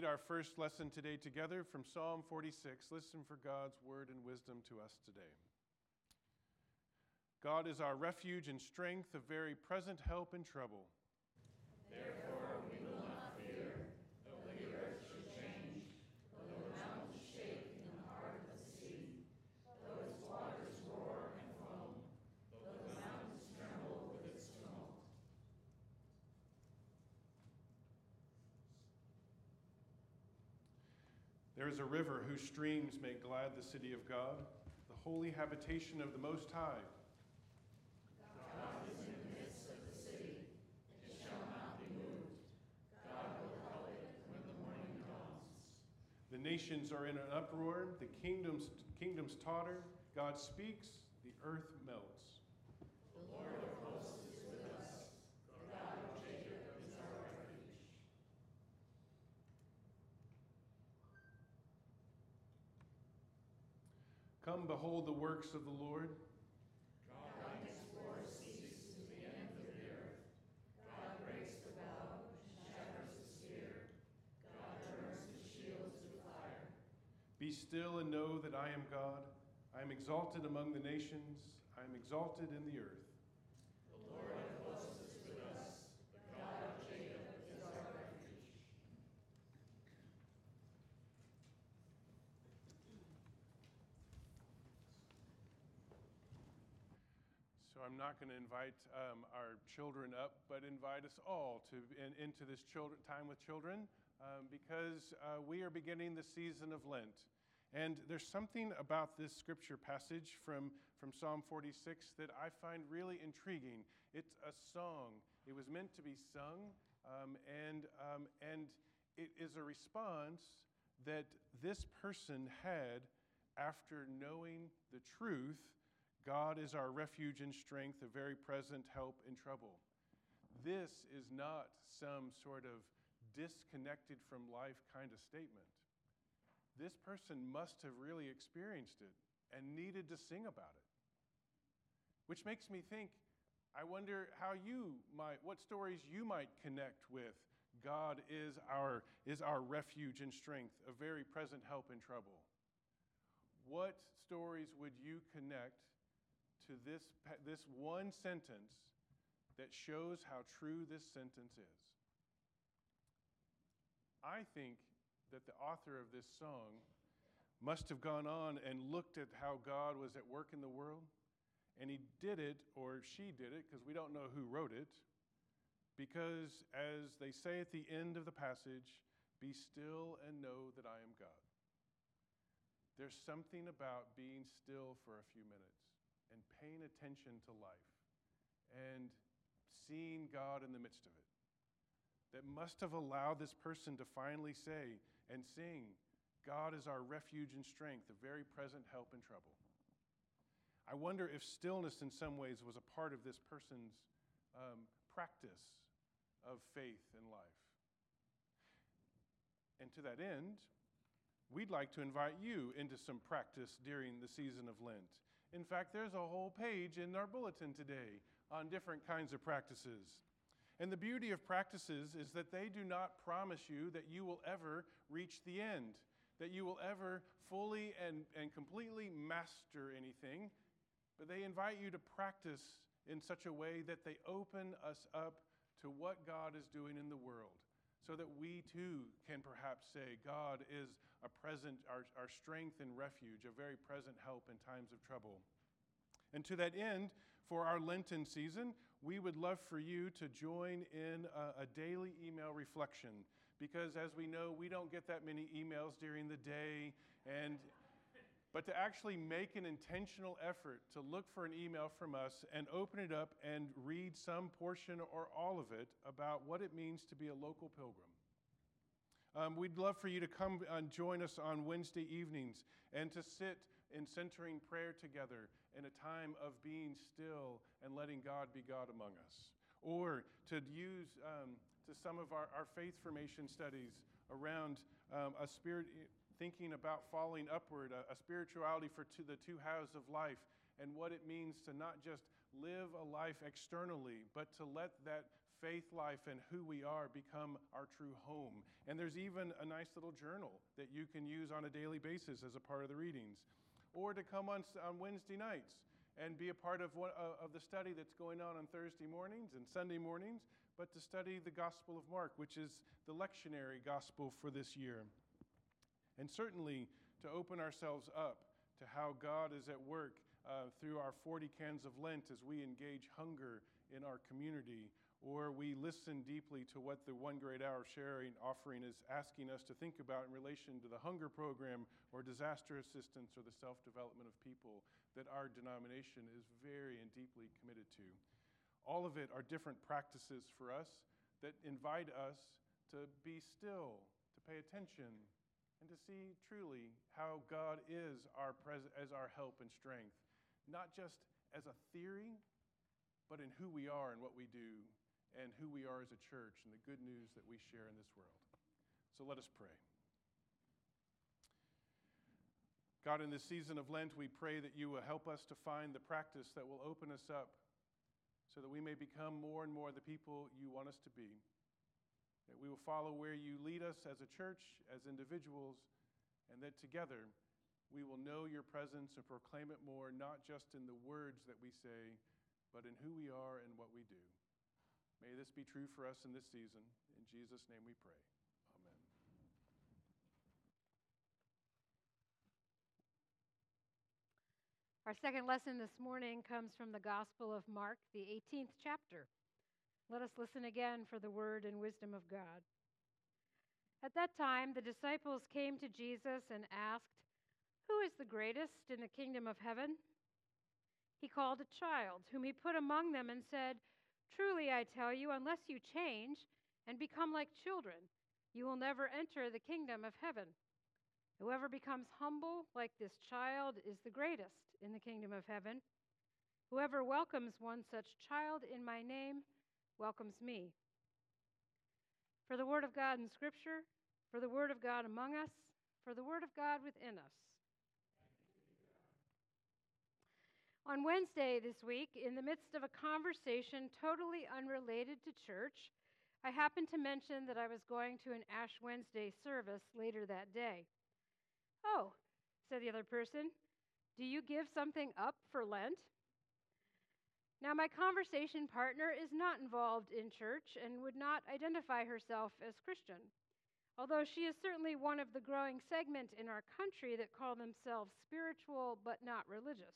read our first lesson today together from Psalm 46. Listen for God's word and wisdom to us today. God is our refuge and strength, a very present help in trouble. Therefore, we will not fear, though the earth should change, though the mountains shake in the heart of the sea, though its waters roar and foam, though the mountains tremble with its tumult. There is a river whose streams make glad the city of God, the holy habitation of the Most High. God is in the midst of the city. It shall not be moved. God will it when the morning dawns. The nations are in an uproar, the kingdoms, kingdoms totter, God speaks, the earth melts. The Lord of hosts is with us. The God of Jacob is our refuge. Come behold the works of the Lord. God makes war cease to the end of the earth. God breaks the bow shatters the spear. God turns the shield to fire. Be still and know that I am God. I am exalted among the nations, I am exalted in the earth. The Lord of hosts is with us. The God of Jacob is our refuge. So I'm not going to invite um, our children up, but invite us all to in, into this children, time with children um, because uh, we are beginning the season of Lent. And there's something about this scripture passage from, from Psalm 46 that I find really intriguing. It's a song, it was meant to be sung, um, and, um, and it is a response that this person had after knowing the truth God is our refuge and strength, a very present help in trouble. This is not some sort of disconnected from life kind of statement. This person must have really experienced it and needed to sing about it. Which makes me think, I wonder how you might, what stories you might connect with. God is our, is our refuge and strength, a very present help in trouble. What stories would you connect to this, this one sentence that shows how true this sentence is. I think that the author of this song must have gone on and looked at how God was at work in the world, and he did it, or she did it, because we don't know who wrote it, because as they say at the end of the passage, be still and know that I am God. There's something about being still for a few minutes and paying attention to life and seeing God in the midst of it that must have allowed this person to finally say and sing, God is our refuge and strength, a very present help in trouble. I wonder if stillness in some ways was a part of this person's um, practice of faith in life. And to that end, we'd like to invite you into some practice during the season of Lent. In fact, there's a whole page in our bulletin today on different kinds of practices. And the beauty of practices is that they do not promise you that you will ever reach the end, that you will ever fully and, and completely master anything, but they invite you to practice in such a way that they open us up to what God is doing in the world so that we too can perhaps say, God is a present, our, our strength and refuge, a very present help in times of trouble. And to that end, for our Lenten season, we would love for you to join in a, a, daily email reflection because, as we know, we don't get that many emails during the day. And but to actually make an intentional effort to look for an email from us and open it up and read some portion or all of it about what it means to be a local pilgrim. Um, we'd love for you to come and join us on Wednesday evenings and to sit in centering prayer together in a time of being still and letting God be God among us. Or to use um, to some of our, our faith formation studies around um, a spirit thinking about falling upward, a, a spirituality for the two halves of life, and what it means to not just live a life externally, but to let that faith life and who we are become our true home. And there's even a nice little journal that you can use on a daily basis as a part of the readings. Or to come on, on Wednesday nights and be a part of, what, uh, of the study that's going on on Thursday mornings and Sunday mornings, but to study the Gospel of Mark, which is the lectionary gospel for this year. And certainly to open ourselves up to how God is at work uh, through our 40 cans of Lent as we engage hunger in our community, or we listen deeply to what the One Great Hour sharing offering is asking us to think about in relation to the hunger program or disaster assistance or the self development of people that our denomination is very and deeply committed to. All of it are different practices for us that invite us to be still, to pay attention, and to see truly how God is our pres- as our help and strength, not just as a theory, but in who we are and what we do, and who we are as a church, and the good news that we share in this world. So let us pray. God, in this season of Lent, we pray that you will help us to find the practice that will open us up so that we may become more and more the people you want us to be that we will follow where you lead us as a church, as individuals, and that together we will know your presence and proclaim it more, not just in the words that we say, but in who we are and what we do. May this be true for us in this season. In Jesus' name we pray. Amen. Our second lesson this morning comes from the Gospel of Mark, the 18th chapter. Let us listen again for the word and wisdom of God. At that time, the disciples came to Jesus and asked, Who is the greatest in the kingdom of heaven? He called a child, whom he put among them, and said, Truly I tell you, unless you change and become like children, you will never enter the kingdom of heaven. Whoever becomes humble like this child is the greatest in the kingdom of heaven. Whoever welcomes one such child in my name, welcomes me. For the Word of God in Scripture, for the Word of God among us, for the Word of God within us. On Wednesday this week, in the midst of a conversation totally unrelated to church, I happened to mention that I was going to an Ash Wednesday service later that day. Oh, said the other person, do you give something up for Lent? Now, my conversation partner is not involved in church and would not identify herself as Christian, although she is certainly one of the growing segment in our country that call themselves spiritual but not religious.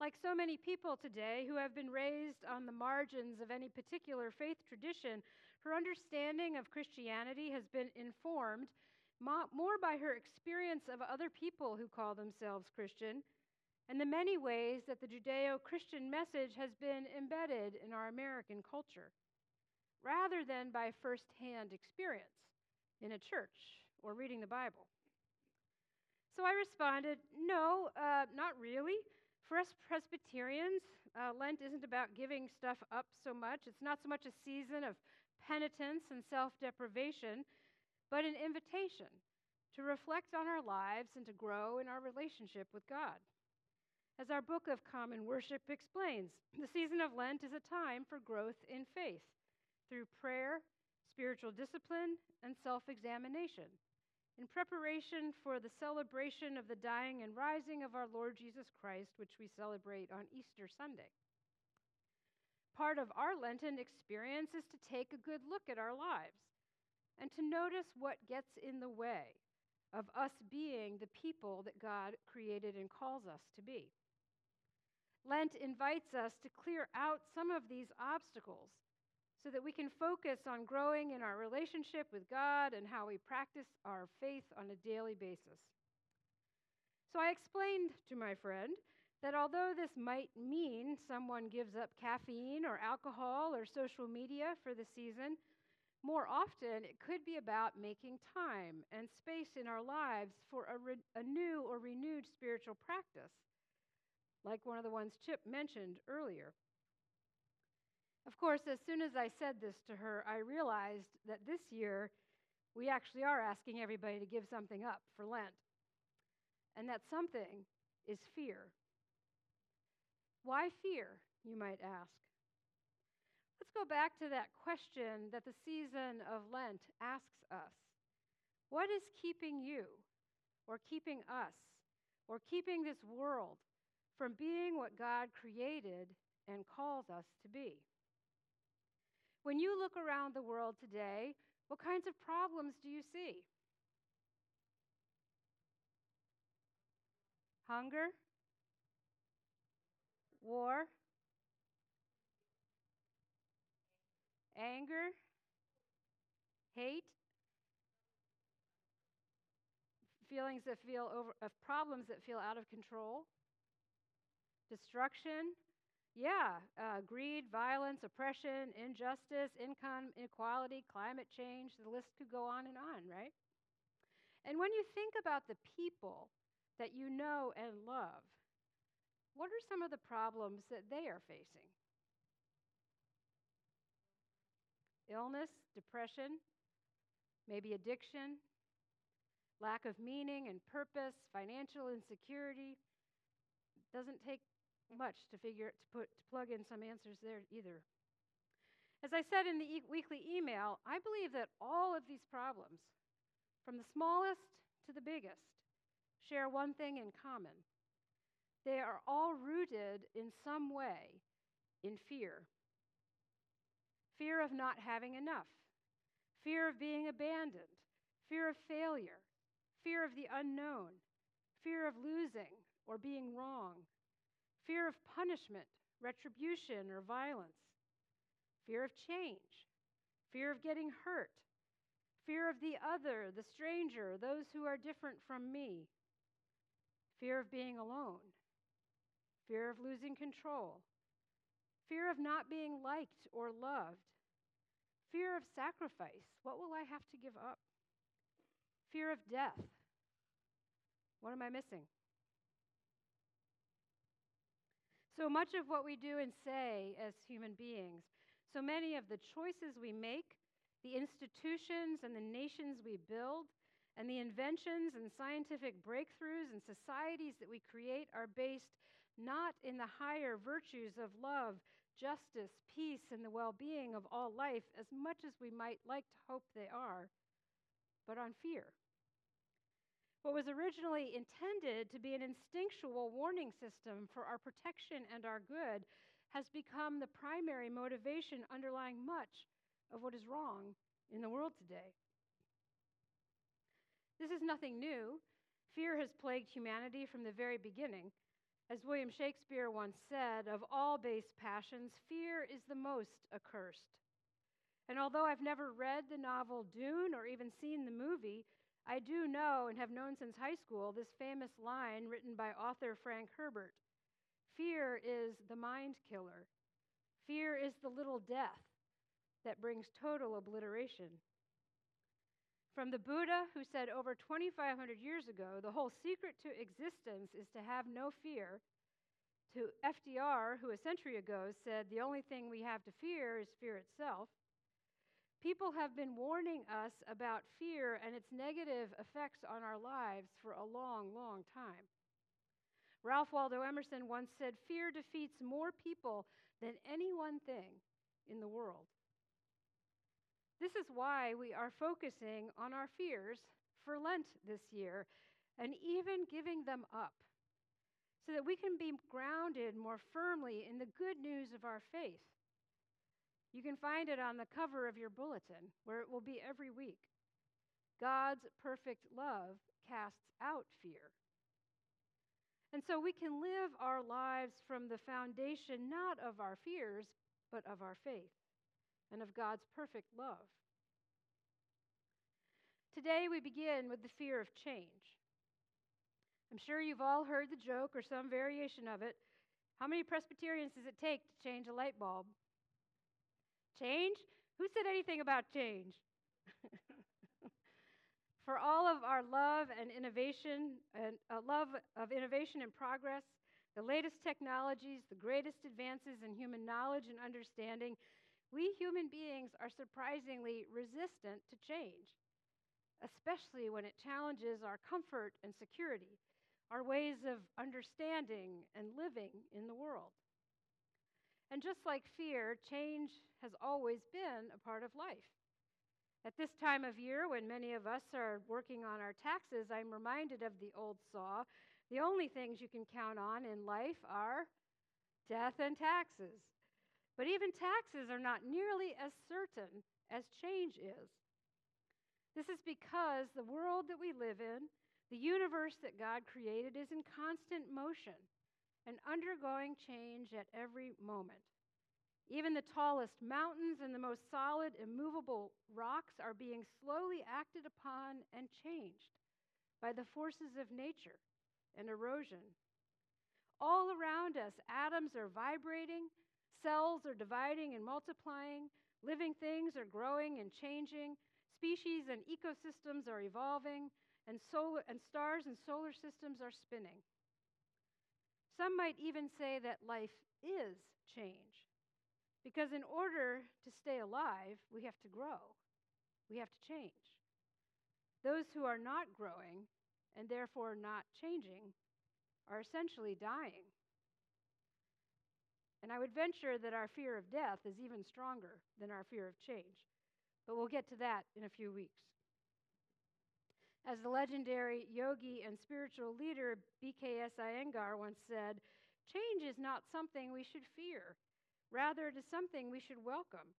Like so many people today who have been raised on the margins of any particular faith tradition, her understanding of Christianity has been informed more by her experience of other people who call themselves Christian and the many ways that the Judeo Christian message has been embedded in our American culture, rather than by first hand experience in a church or reading the Bible. So I responded, No, uh, not really. For us Presbyterians, uh, Lent isn't about giving stuff up so much. It's not so much a season of penitence and self deprivation, but an invitation to reflect on our lives and to grow in our relationship with God. As our Book of Common Worship explains, the season of Lent is a time for growth in faith through prayer, spiritual discipline, and self examination in preparation for the celebration of the dying and rising of our Lord Jesus Christ, which we celebrate on Easter Sunday. Part of our Lenten experience is to take a good look at our lives and to notice what gets in the way of us being the people that God created and calls us to be. Lent invites us to clear out some of these obstacles so that we can focus on growing in our relationship with God and how we practice our faith on a daily basis. So I explained to my friend that although this might mean someone gives up caffeine or alcohol or social media for the season, more often it could be about making time and space in our lives for a, re- a new or renewed spiritual practice like one of the ones Chip mentioned earlier. Of course, as soon as I said this to her, I realized that this year we actually are asking everybody to give something up for Lent. And that something is fear. Why fear, you might ask? Let's go back to that question that the season of Lent asks us What is keeping you, or keeping us, or keeping this world from being what God created and calls us to be? When you look around the world today, what kinds of problems do you see? Hunger? War? Anger? Hate? Feelings that feel over, of problems that feel out of control? Destruction? Yeah, uh, greed, violence, oppression, injustice, income inequality, climate change, the list could go on and on, right? And when you think about the people that you know and love, what are some of the problems that they are facing? Illness, depression, maybe addiction, lack of meaning and purpose, financial insecurity. Doesn't take much to figure to put to plug in some answers there either. As I said in the e- weekly email, I believe that all of these problems, from the smallest to the biggest, share one thing in common. They are all rooted in some way in fear. Fear of not having enough, fear of being abandoned, fear of failure, fear of the unknown, fear of losing or being wrong, fear of punishment, retribution, or violence, fear of change, fear of getting hurt, fear of the other, the stranger, those who are different from me, fear of being alone, fear of losing control, fear of not being liked or loved, fear of sacrifice. What will I have to give up? Fear of death. What am I missing? So much of what we do and say as human beings, so many of the choices we make, the institutions and the nations we build, and the inventions and scientific breakthroughs and societies that we create are based not in the higher virtues of love, justice, peace, and the well being of all life as much as we might like to hope they are, but on fear. What was originally intended to be an instinctual warning system for our protection and our good has become the primary motivation underlying much of what is wrong in the world today. This is nothing new. Fear has plagued humanity from the very beginning. As William Shakespeare once said, of all base passions, fear is the most accursed. And although I've never read the novel Dune or even seen the movie, I do know and have known since high school this famous line written by author Frank Herbert Fear is the mind killer. Fear is the little death that brings total obliteration. From the Buddha, who said over 2,500 years ago, the whole secret to existence is to have no fear, to FDR, who a century ago said the only thing we have to fear is fear itself, People have been warning us about fear and its negative effects on our lives for a long, long time. Ralph Waldo Emerson once said, Fear defeats more people than any one thing in the world. This is why we are focusing on our fears for Lent this year and even giving them up so that we can be grounded more firmly in the good news of our faith you can find it on the cover of your bulletin, where it will be every week. God's perfect love casts out fear. And so we can live our lives from the foundation not of our fears, but of our faith and of God's perfect love. Today we begin with the fear of change. I'm sure you've all heard the joke or some variation of it. How many Presbyterians does it take to change a light bulb? Change? Who said anything about change? For all of our love and innovation and uh, love of innovation and progress, the latest technologies, the greatest advances in human knowledge and understanding, we human beings are surprisingly resistant to change, especially when it challenges our comfort and security, our ways of understanding and living in the world. And just like fear, change has always been a part of life. At this time of year, when many of us are working on our taxes, I'm reminded of the old saw the only things you can count on in life are death and taxes. But even taxes are not nearly as certain as change is. This is because the world that we live in, the universe that God created, is in constant motion and undergoing change at every moment. Even the tallest mountains and the most solid, immovable rocks are being slowly acted upon and changed by the forces of nature and erosion. All around us, atoms are vibrating, cells are dividing and multiplying, living things are growing and changing, Species and ecosystems are evolving, and, solar, and stars and solar systems are spinning. Some might even say that life is change. Because in order to stay alive, we have to grow, we have to change. Those who are not growing and therefore not changing are essentially dying. And I would venture that our fear of death is even stronger than our fear of change. But we'll get to that in a few weeks. As the legendary yogi and spiritual leader BKS Iyengar once said, change is not something we should fear. Rather, it is something we should welcome.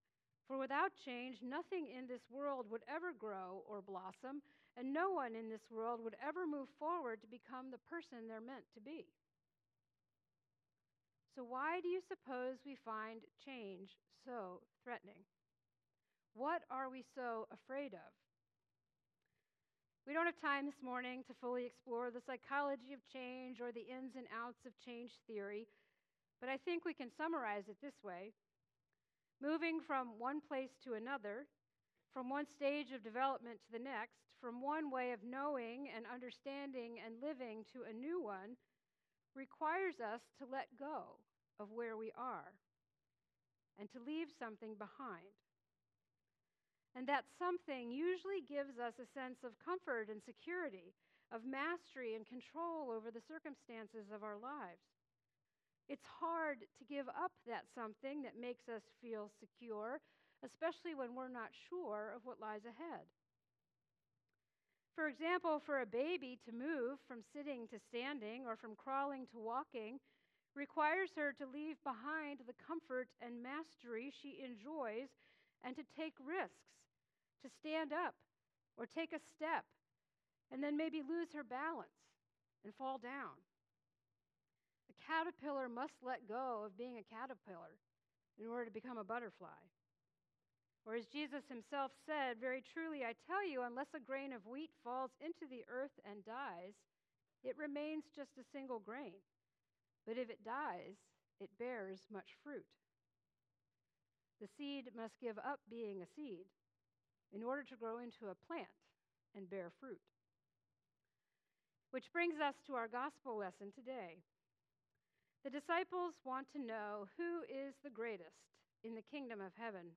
For without change, nothing in this world would ever grow or blossom, and no one in this world would ever move forward to become the person they're meant to be. So, why do you suppose we find change so threatening? What are we so afraid of? We don't have time this morning to fully explore the psychology of change or the ins and outs of change theory, but I think we can summarize it this way Moving from one place to another, from one stage of development to the next, from one way of knowing and understanding and living to a new one, requires us to let go of where we are and to leave something behind. And that something usually gives us a sense of comfort and security, of mastery and control over the circumstances of our lives. It's hard to give up that something that makes us feel secure, especially when we're not sure of what lies ahead. For example, for a baby to move from sitting to standing or from crawling to walking requires her to leave behind the comfort and mastery she enjoys and to take risks to stand up or take a step and then maybe lose her balance and fall down. A caterpillar must let go of being a caterpillar in order to become a butterfly. Or as Jesus himself said, Very truly, I tell you, unless a grain of wheat falls into the earth and dies, it remains just a single grain. But if it dies, it bears much fruit. The seed must give up being a seed in order to grow into a plant and bear fruit. Which brings us to our gospel lesson today. The disciples want to know who is the greatest in the kingdom of heaven.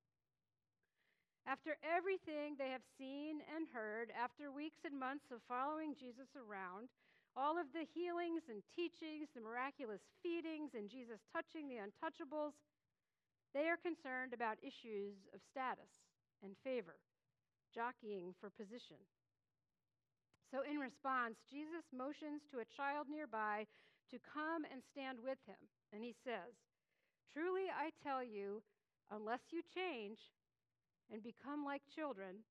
After everything they have seen and heard, after weeks and months of following Jesus around, all of the healings and teachings, the miraculous feedings, and Jesus touching the untouchables, they are concerned about issues of status and favor jockeying for position. So, in response, Jesus motions to a child nearby to come and stand with him. And he says, Truly I tell you, unless you change and become like children,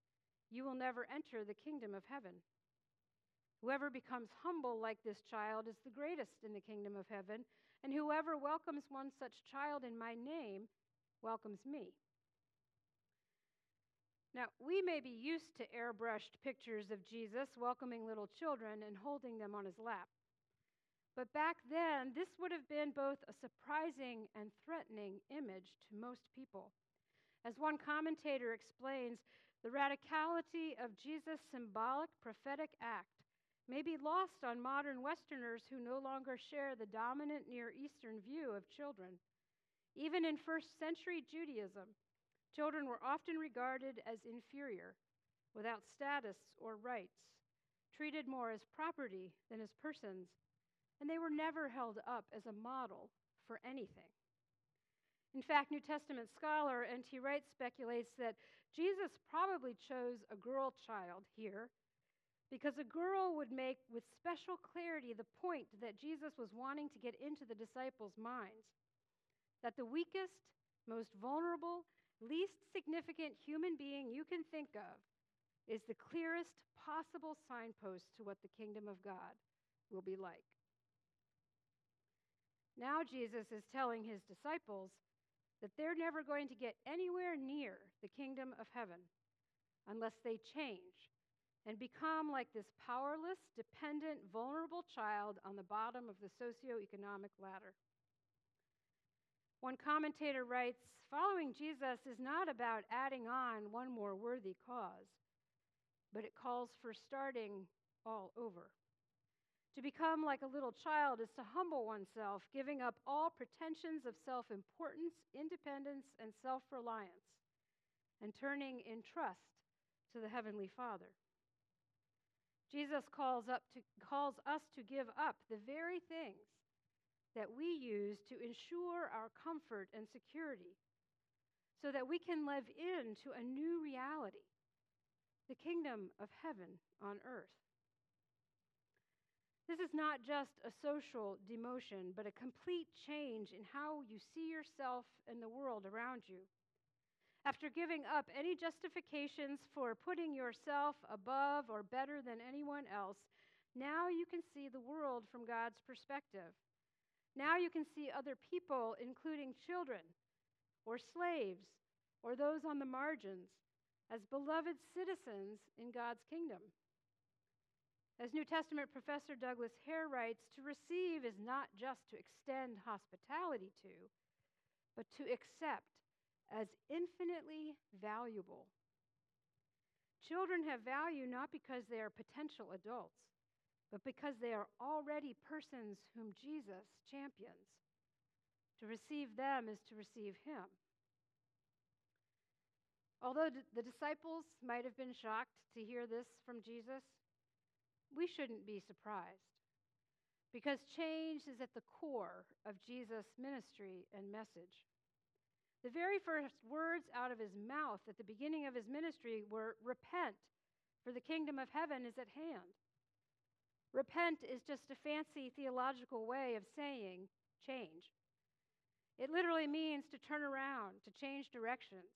you will never enter the kingdom of heaven. Whoever becomes humble like this child is the greatest in the kingdom of heaven, and whoever welcomes one such child in my name welcomes me. Now, we may be used to airbrushed pictures of Jesus welcoming little children and holding them on his lap. But back then, this would have been both a surprising and threatening image to most people. As one commentator explains, the radicality of Jesus' symbolic prophetic act may be lost on modern Westerners who no longer share the dominant Near Eastern view of children. Even in first century Judaism, Children were often regarded as inferior, without status or rights, treated more as property than as persons, and they were never held up as a model for anything. In fact, New Testament scholar N.T. Wright speculates that Jesus probably chose a girl child here because a girl would make with special clarity the point that Jesus was wanting to get into the disciples' minds that the weakest, most vulnerable, least significant human being you can think of is the clearest possible signpost to what the kingdom of God will be like. Now, Jesus is telling his disciples that they're never going to get anywhere near the kingdom of heaven unless they change and become like this powerless, dependent, vulnerable child on the bottom of the socioeconomic ladder. One commentator writes Following Jesus is not about adding on one more worthy cause, but it calls for starting all over. To become like a little child is to humble oneself, giving up all pretensions of self importance, independence, and self reliance, and turning in trust to the Heavenly Father. Jesus calls, up to, calls us to give up the very things that we use to ensure our comfort and security so that we can live into a new reality, the kingdom of heaven on earth. This is not just a social demotion, but a complete change in how you see yourself and the world around you. After giving up any justifications for putting yourself above or better than anyone else, now you can see the world from God's perspective. Now you can see other people, including children or slaves or those on the margins, as beloved citizens in God's kingdom. As New Testament professor Douglas Hare writes, to receive is not just to extend hospitality to, but to accept as infinitely valuable. Children have value not because they are potential adults, but because they are already persons whom Jesus champions. To receive them is to receive him. Although the disciples might have been shocked to hear this from Jesus, we shouldn't be surprised because change is at the core of Jesus' ministry and message. The very first words out of his mouth at the beginning of his ministry were repent, for the kingdom of heaven is at hand. Repent is just a fancy theological way of saying change. It literally means to turn around, to change directions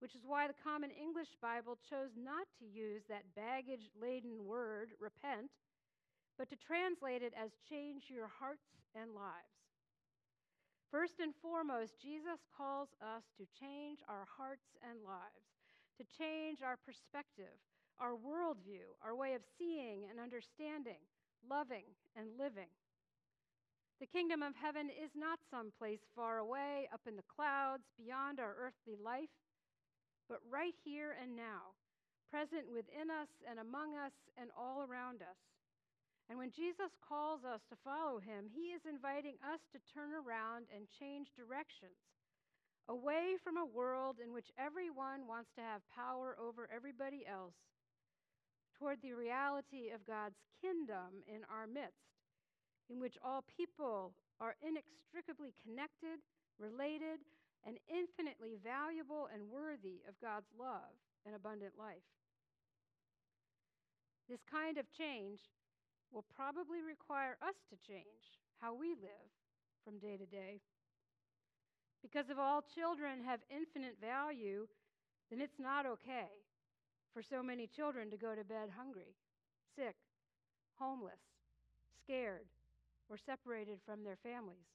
which is why the Common English Bible chose not to use that baggage laden word, repent, but to translate it as change your hearts and lives. First and foremost, Jesus calls us to change our hearts and lives, to change our perspective, our worldview, our way of seeing and understanding, loving and living. The kingdom of heaven is not some place far away, up in the clouds, beyond our earthly life but right here and now, present within us and among us and all around us. And when Jesus calls us to follow him, he is inviting us to turn around and change directions away from a world in which everyone wants to have power over everybody else toward the reality of God's kingdom in our midst, in which all people are inextricably connected, related, and infinitely valuable and worthy of God's love and abundant life. This kind of change will probably require us to change how we live from day to day. Because if all children have infinite value, then it's not okay for so many children to go to bed hungry, sick, homeless, scared, or separated from their families.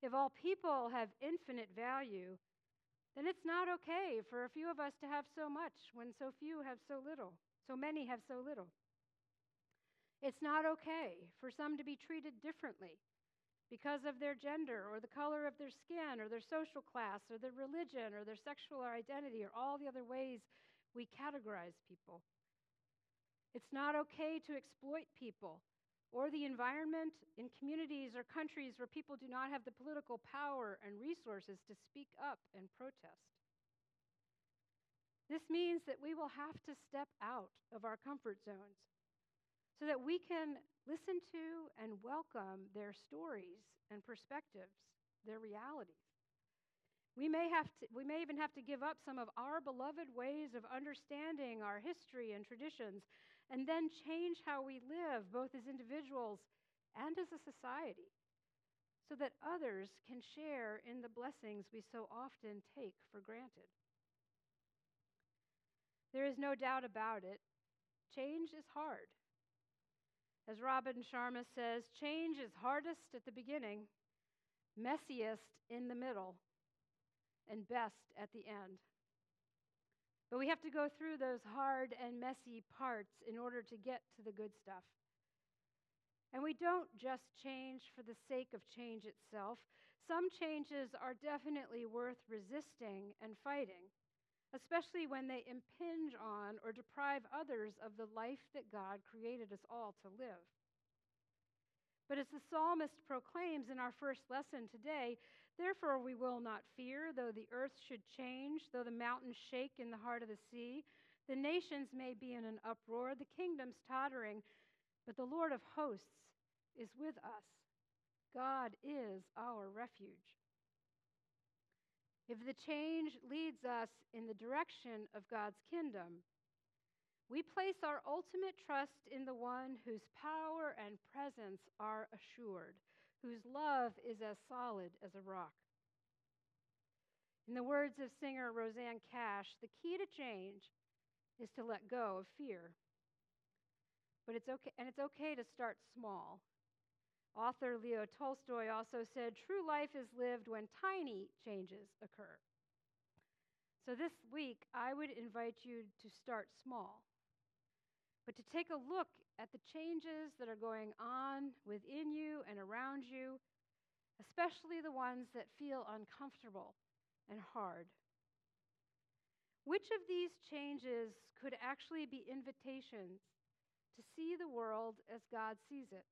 If all people have infinite value, then it's not okay for a few of us to have so much when so few have so little, so many have so little. It's not okay for some to be treated differently because of their gender or the color of their skin or their social class or their religion or their sexual identity or all the other ways we categorize people. It's not okay to exploit people or the environment in communities or countries where people do not have the political power and resources to speak up and protest. This means that we will have to step out of our comfort zones so that we can listen to and welcome their stories and perspectives, their realities. We may, have to, we may even have to give up some of our beloved ways of understanding our history and traditions and then change how we live, both as individuals and as a society, so that others can share in the blessings we so often take for granted. There is no doubt about it, change is hard. As Robin Sharma says, change is hardest at the beginning, messiest in the middle, and best at the end. But we have to go through those hard and messy parts in order to get to the good stuff. And we don't just change for the sake of change itself. Some changes are definitely worth resisting and fighting, especially when they impinge on or deprive others of the life that God created us all to live. But as the psalmist proclaims in our first lesson today, Therefore, we will not fear, though the earth should change, though the mountains shake in the heart of the sea. The nations may be in an uproar, the kingdoms tottering, but the Lord of hosts is with us. God is our refuge. If the change leads us in the direction of God's kingdom, we place our ultimate trust in the one whose power and presence are assured whose love is as solid as a rock. In the words of singer Rosanne Cash, the key to change is to let go of fear. But it's okay, and it's okay to start small. Author Leo Tolstoy also said, True life is lived when tiny changes occur. So this week, I would invite you to start small but to take a look at the changes that are going on within you and around you, especially the ones that feel uncomfortable and hard. Which of these changes could actually be invitations to see the world as God sees it?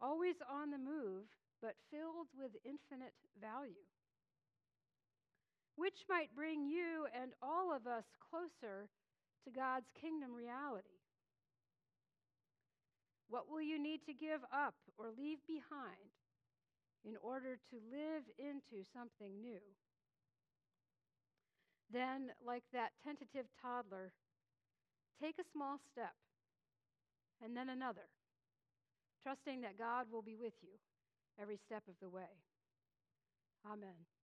Always on the move, but filled with infinite value. Which might bring you and all of us closer to God's kingdom reality? What will you need to give up or leave behind in order to live into something new? Then, like that tentative toddler, take a small step and then another, trusting that God will be with you every step of the way. Amen.